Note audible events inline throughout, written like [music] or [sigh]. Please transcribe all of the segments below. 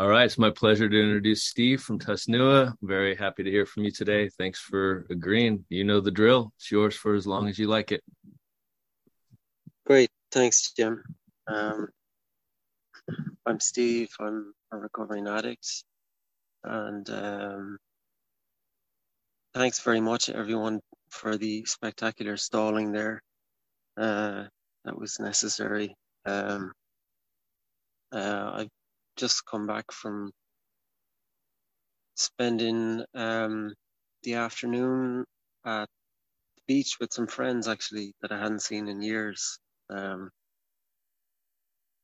All right, it's my pleasure to introduce Steve from Tusnua. Very happy to hear from you today. Thanks for agreeing. You know the drill. It's yours for as long as you like it. Great, thanks, Jim. Um, I'm Steve. I'm a recovering addict, and um, thanks very much, everyone, for the spectacular stalling there. Uh, that was necessary. Um, uh, I've just come back from spending um, the afternoon at the beach with some friends actually that I hadn't seen in years, um,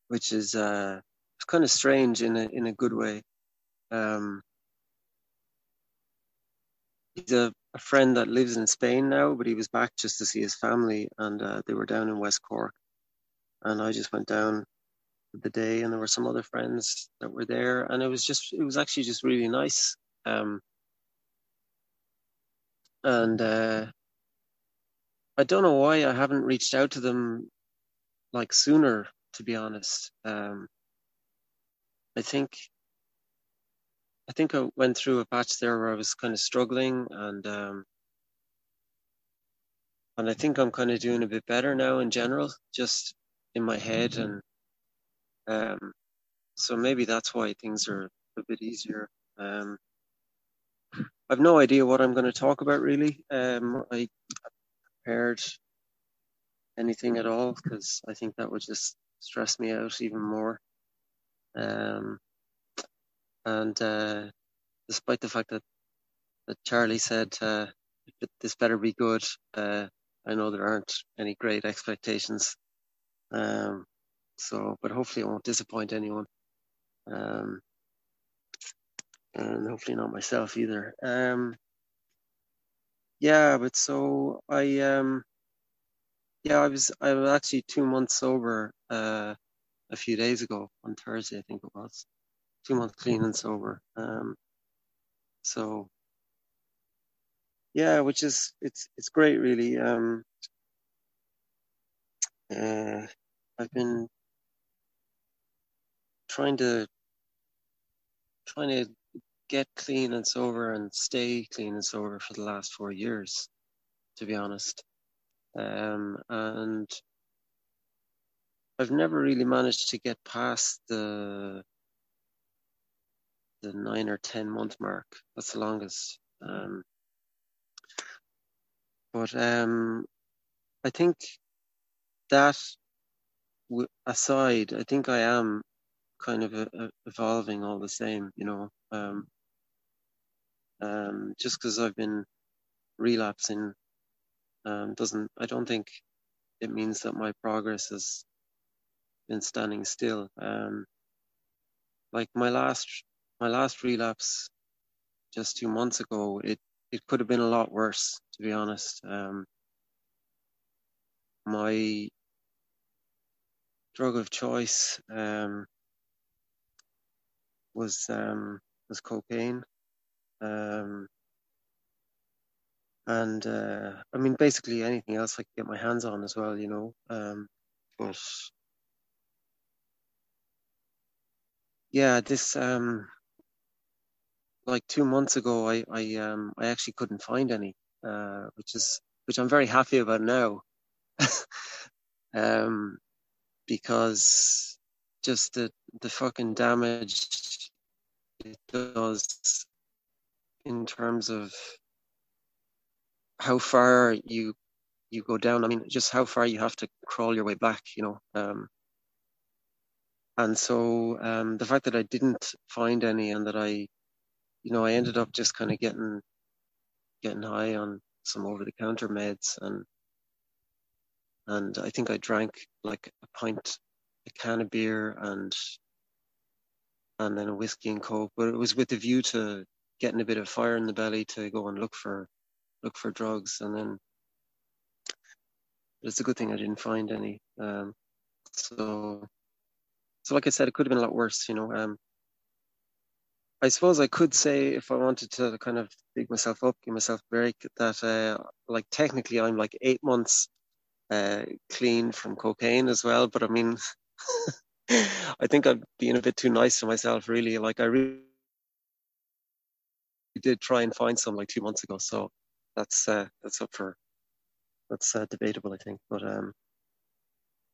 which is uh, it's kind of strange in a in a good way. Um, he's a, a, friend that lives in Spain now, but he was back just to see his family, and uh, they were down in West Cork, and I just went down the day and there were some other friends that were there and it was just it was actually just really nice. Um, and uh, i don't know why i haven't reached out to them like sooner to be honest. Um, i think i think i went through a patch there where i was kind of struggling and um, and i think i'm kind of doing a bit better now in general just in my head and um, so maybe that's why things are a bit easier. Um, I've no idea what I'm going to talk about really. Um, I prepared anything at all because I think that would just stress me out even more. Um, and uh, despite the fact that that Charlie said uh, this better be good, uh, I know there aren't any great expectations. Um, so, but hopefully it won't disappoint anyone. Um, and hopefully not myself either. Um, yeah, but so I, um, yeah, I was, I was actually two months sober, uh, a few days ago on Thursday, I think it was two months clean and sober. Um, so yeah, which is, it's, it's great really. Um, uh, I've been trying to trying to get clean and sober and stay clean and sober for the last four years, to be honest. Um, and I've never really managed to get past the the nine or ten month mark. That's the longest. Um, but um, I think that aside, I think I am kind of a, a evolving all the same, you know. Um, um, just because I've been relapsing um, doesn't, I don't think it means that my progress has been standing still. Um, like my last, my last relapse just two months ago, it, it could have been a lot worse, to be honest. Um, my drug of choice, um, was um, was cocaine. Um, and uh, I mean, basically anything else I could get my hands on as well, you know. Um, but yeah, this um, like two months ago, I I um I actually couldn't find any, uh, which is which I'm very happy about now, [laughs] um, because just the the fucking damage it does in terms of how far you you go down. I mean, just how far you have to crawl your way back, you know. Um, and so um, the fact that I didn't find any and that I, you know, I ended up just kind of getting getting high on some over the counter meds and and I think I drank like a pint, a can of beer and and then a whiskey and coke. But it was with the view to getting a bit of fire in the belly to go and look for look for drugs. And then it's a good thing I didn't find any. Um, so so like I said, it could have been a lot worse. You know. Um, I suppose I could say if I wanted to kind of dig myself up, give myself a break, that uh, like technically I'm like eight months uh, clean from cocaine as well. But I mean, [laughs] [laughs] I think I'm being a bit too nice to myself, really. Like I really did try and find some like two months ago, so that's uh, that's up for that's uh, debatable, I think. But um,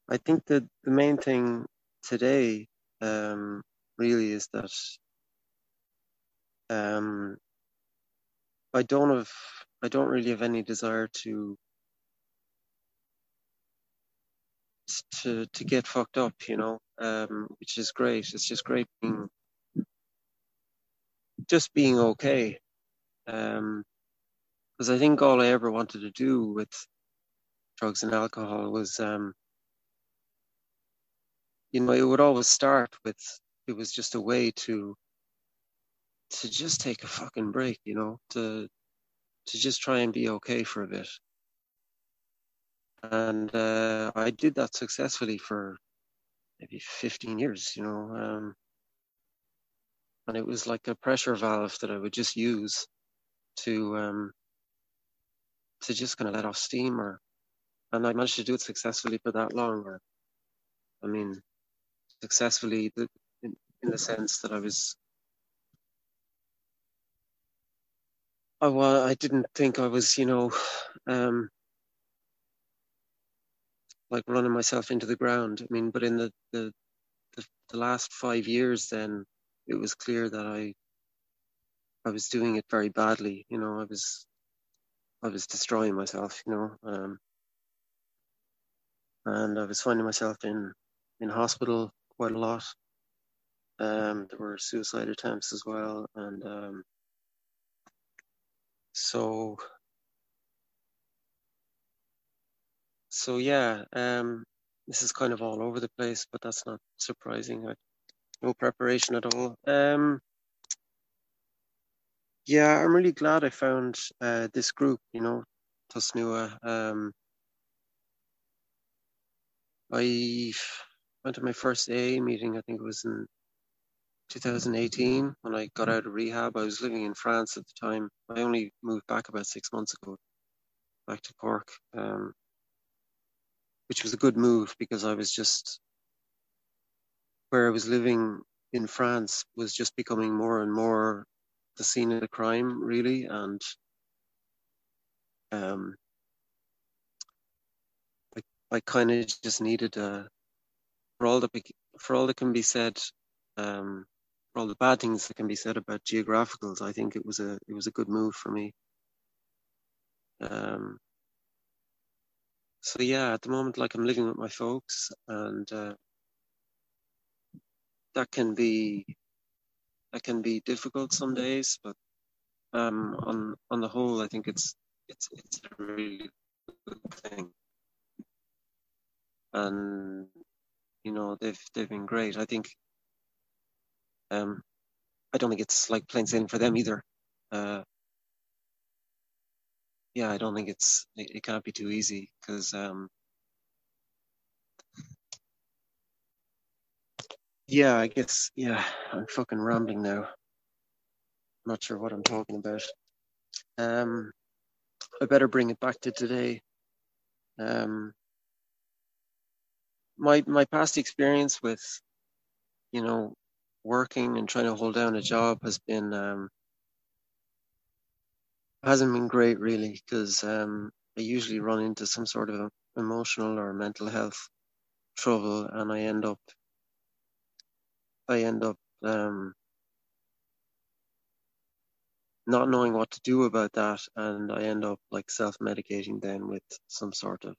I think that the main thing today um, really is that um, I don't have I don't really have any desire to to to get fucked up, you know, um, which is great. It's just great being just being okay. Um, because I think all I ever wanted to do with drugs and alcohol was, um, you know, it would always start with it was just a way to to just take a fucking break, you know, to to just try and be okay for a bit. And uh, I did that successfully for maybe 15 years, you know. Um, and it was like a pressure valve that I would just use to um, to just kind of let off steam, or and I managed to do it successfully for that long. Or, I mean, successfully in, in the sense that I was I, well, I didn't think I was, you know, um, like running myself into the ground. I mean, but in the, the, the, the last five years, then it was clear that I, I was doing it very badly. You know, I was, I was destroying myself. You know, um, and I was finding myself in, in hospital quite a lot. Um, there were suicide attempts as well, and um, so so yeah, um, this is kind of all over the place, but that's not surprising. I, no preparation at all. Um, yeah, I'm really glad I found uh, this group. You know, Tusnua. Um, I went to my first AA meeting. I think it was in 2018 when I got out of rehab. I was living in France at the time. I only moved back about six months ago, back to Cork, um, which was a good move because I was just where I was living in France was just becoming more and more the scene of the crime, really, and um, I, I kind of just needed a for all that for all that can be said um, for all the bad things that can be said about geographicals, I think it was a it was a good move for me. Um, so yeah, at the moment, like I'm living with my folks, and uh, that can be that can be difficult some days, but um, on on the whole, I think it's it's it's a really good thing, and you know they've they've been great. I think um, I don't think it's like plain sailing for them either. Uh, yeah, I don't think it's it, it can't be too easy because um, yeah, I guess yeah, I'm fucking rambling now. I'm not sure what I'm talking about. Um, I better bring it back to today. Um, my my past experience with, you know, working and trying to hold down a job has been um, hasn't been great really because um, I usually run into some sort of emotional or mental health trouble and I end up I end up um, not knowing what to do about that and I end up like self medicating then with some sort of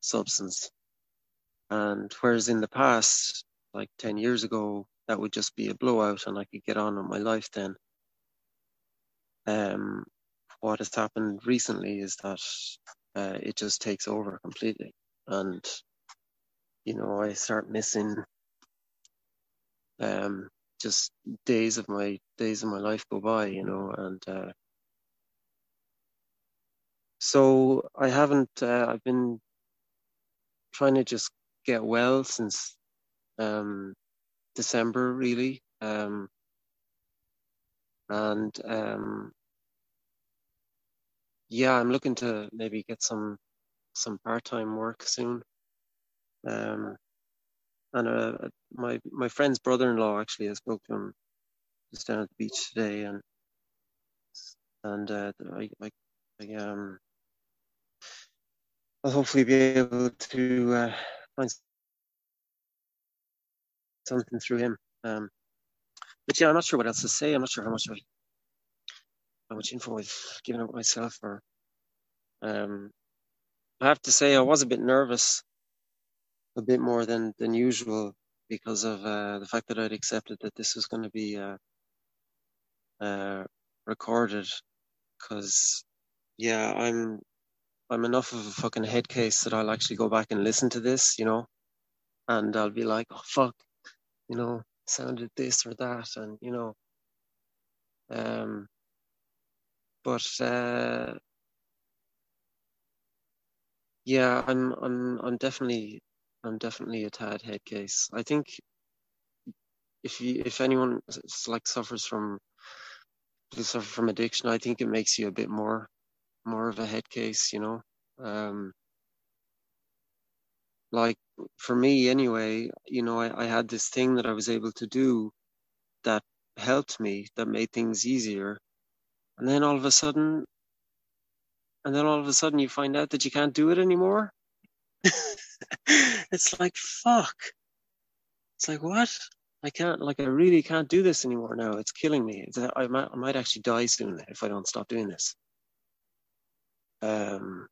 substance and whereas in the past like 10 years ago that would just be a blowout and I could get on with my life then. Um, what has happened recently is that uh, it just takes over completely. And, you know, I start missing um, just days of my days of my life go by, you know, and uh, so I haven't. Uh, I've been trying to just get well since um, December really. Um, and um, yeah, I'm looking to maybe get some some part time work soon. Um, and uh, my my friend's brother-in-law actually I spoke to him just down at the beach today, and and uh, I, I, I um I'll hopefully be able to uh, find something through him. Um, but yeah, I'm not sure what else to say. I'm not sure how much I, how much info I've given out myself. Or um, I have to say, I was a bit nervous, a bit more than than usual, because of uh, the fact that I'd accepted that this was going to be uh, uh, recorded. Because yeah, I'm I'm enough of a fucking head case that I'll actually go back and listen to this, you know, and I'll be like, oh fuck, you know, sounded this or that, and you know, um, but uh, yeah, I'm I'm I'm definitely I'm definitely a tad head case. I think if you if anyone like suffers from suffer from addiction, I think it makes you a bit more more of a head case, you know. Um, like for me anyway, you know, I, I had this thing that I was able to do that helped me, that made things easier. And then all of a sudden, and then all of a sudden you find out that you can't do it anymore. [laughs] it's like, fuck. It's like, what? I can't, like, I really can't do this anymore now. It's killing me. It's, I, might, I might actually die soon if I don't stop doing this. Um,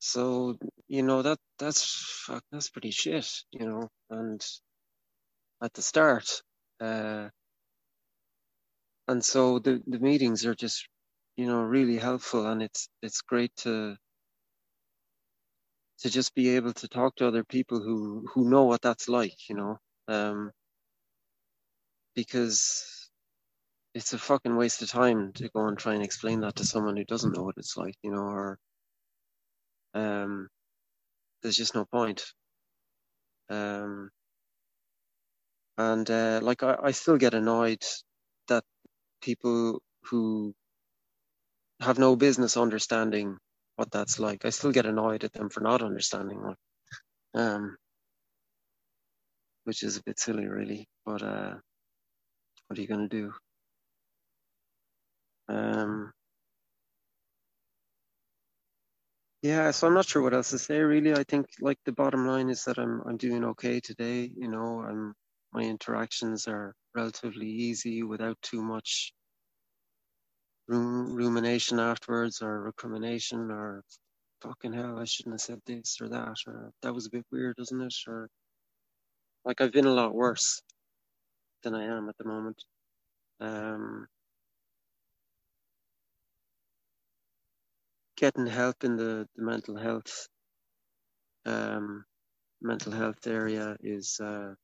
so you know that that's fuck, that's pretty shit, you know. And at the start, uh, and so the the meetings are just you know really helpful, and it's it's great to to just be able to talk to other people who who know what that's like, you know. Um, because it's a fucking waste of time to go and try and explain that to someone who doesn't know what it's like, you know, or um, there's just no point. Um, and uh, like I, I still get annoyed that people who have no business understanding what that's like. I still get annoyed at them for not understanding what, um, which is a bit silly, really. But uh, what are you going to do? Um, Yeah, so I'm not sure what else to say really. I think like the bottom line is that I'm I'm doing okay today. You know, I'm my interactions are relatively easy without too much rum- rumination afterwards or recrimination or fucking hell, I shouldn't have said this or that or that was a bit weird, isn't it? Or like I've been a lot worse than I am at the moment. Um, getting help in the, the mental health um, mental health area is uh,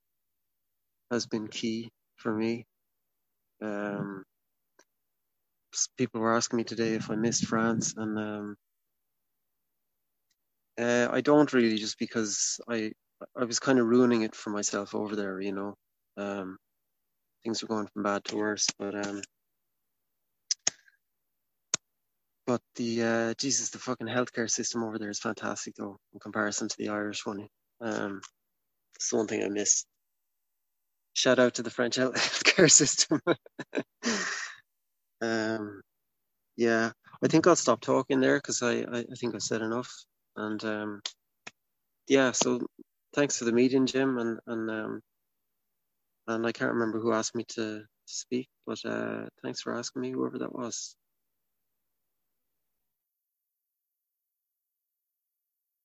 has been key for me. Um, people were asking me today if I missed France, and um, uh, I don't really, just because I I was kind of ruining it for myself over there. You know, um, things were going from bad to worse, but um, But the uh, Jesus, the fucking healthcare system over there is fantastic though, in comparison to the Irish one. Um, it's the one thing I miss. Shout out to the French [laughs] healthcare system. um, yeah, I think I'll stop talking there because I, I, I, think I've said enough. And um, yeah, so thanks for the meeting, Jim, and and um, and I can't remember who asked me to, to speak, but uh, thanks for asking me, whoever that was.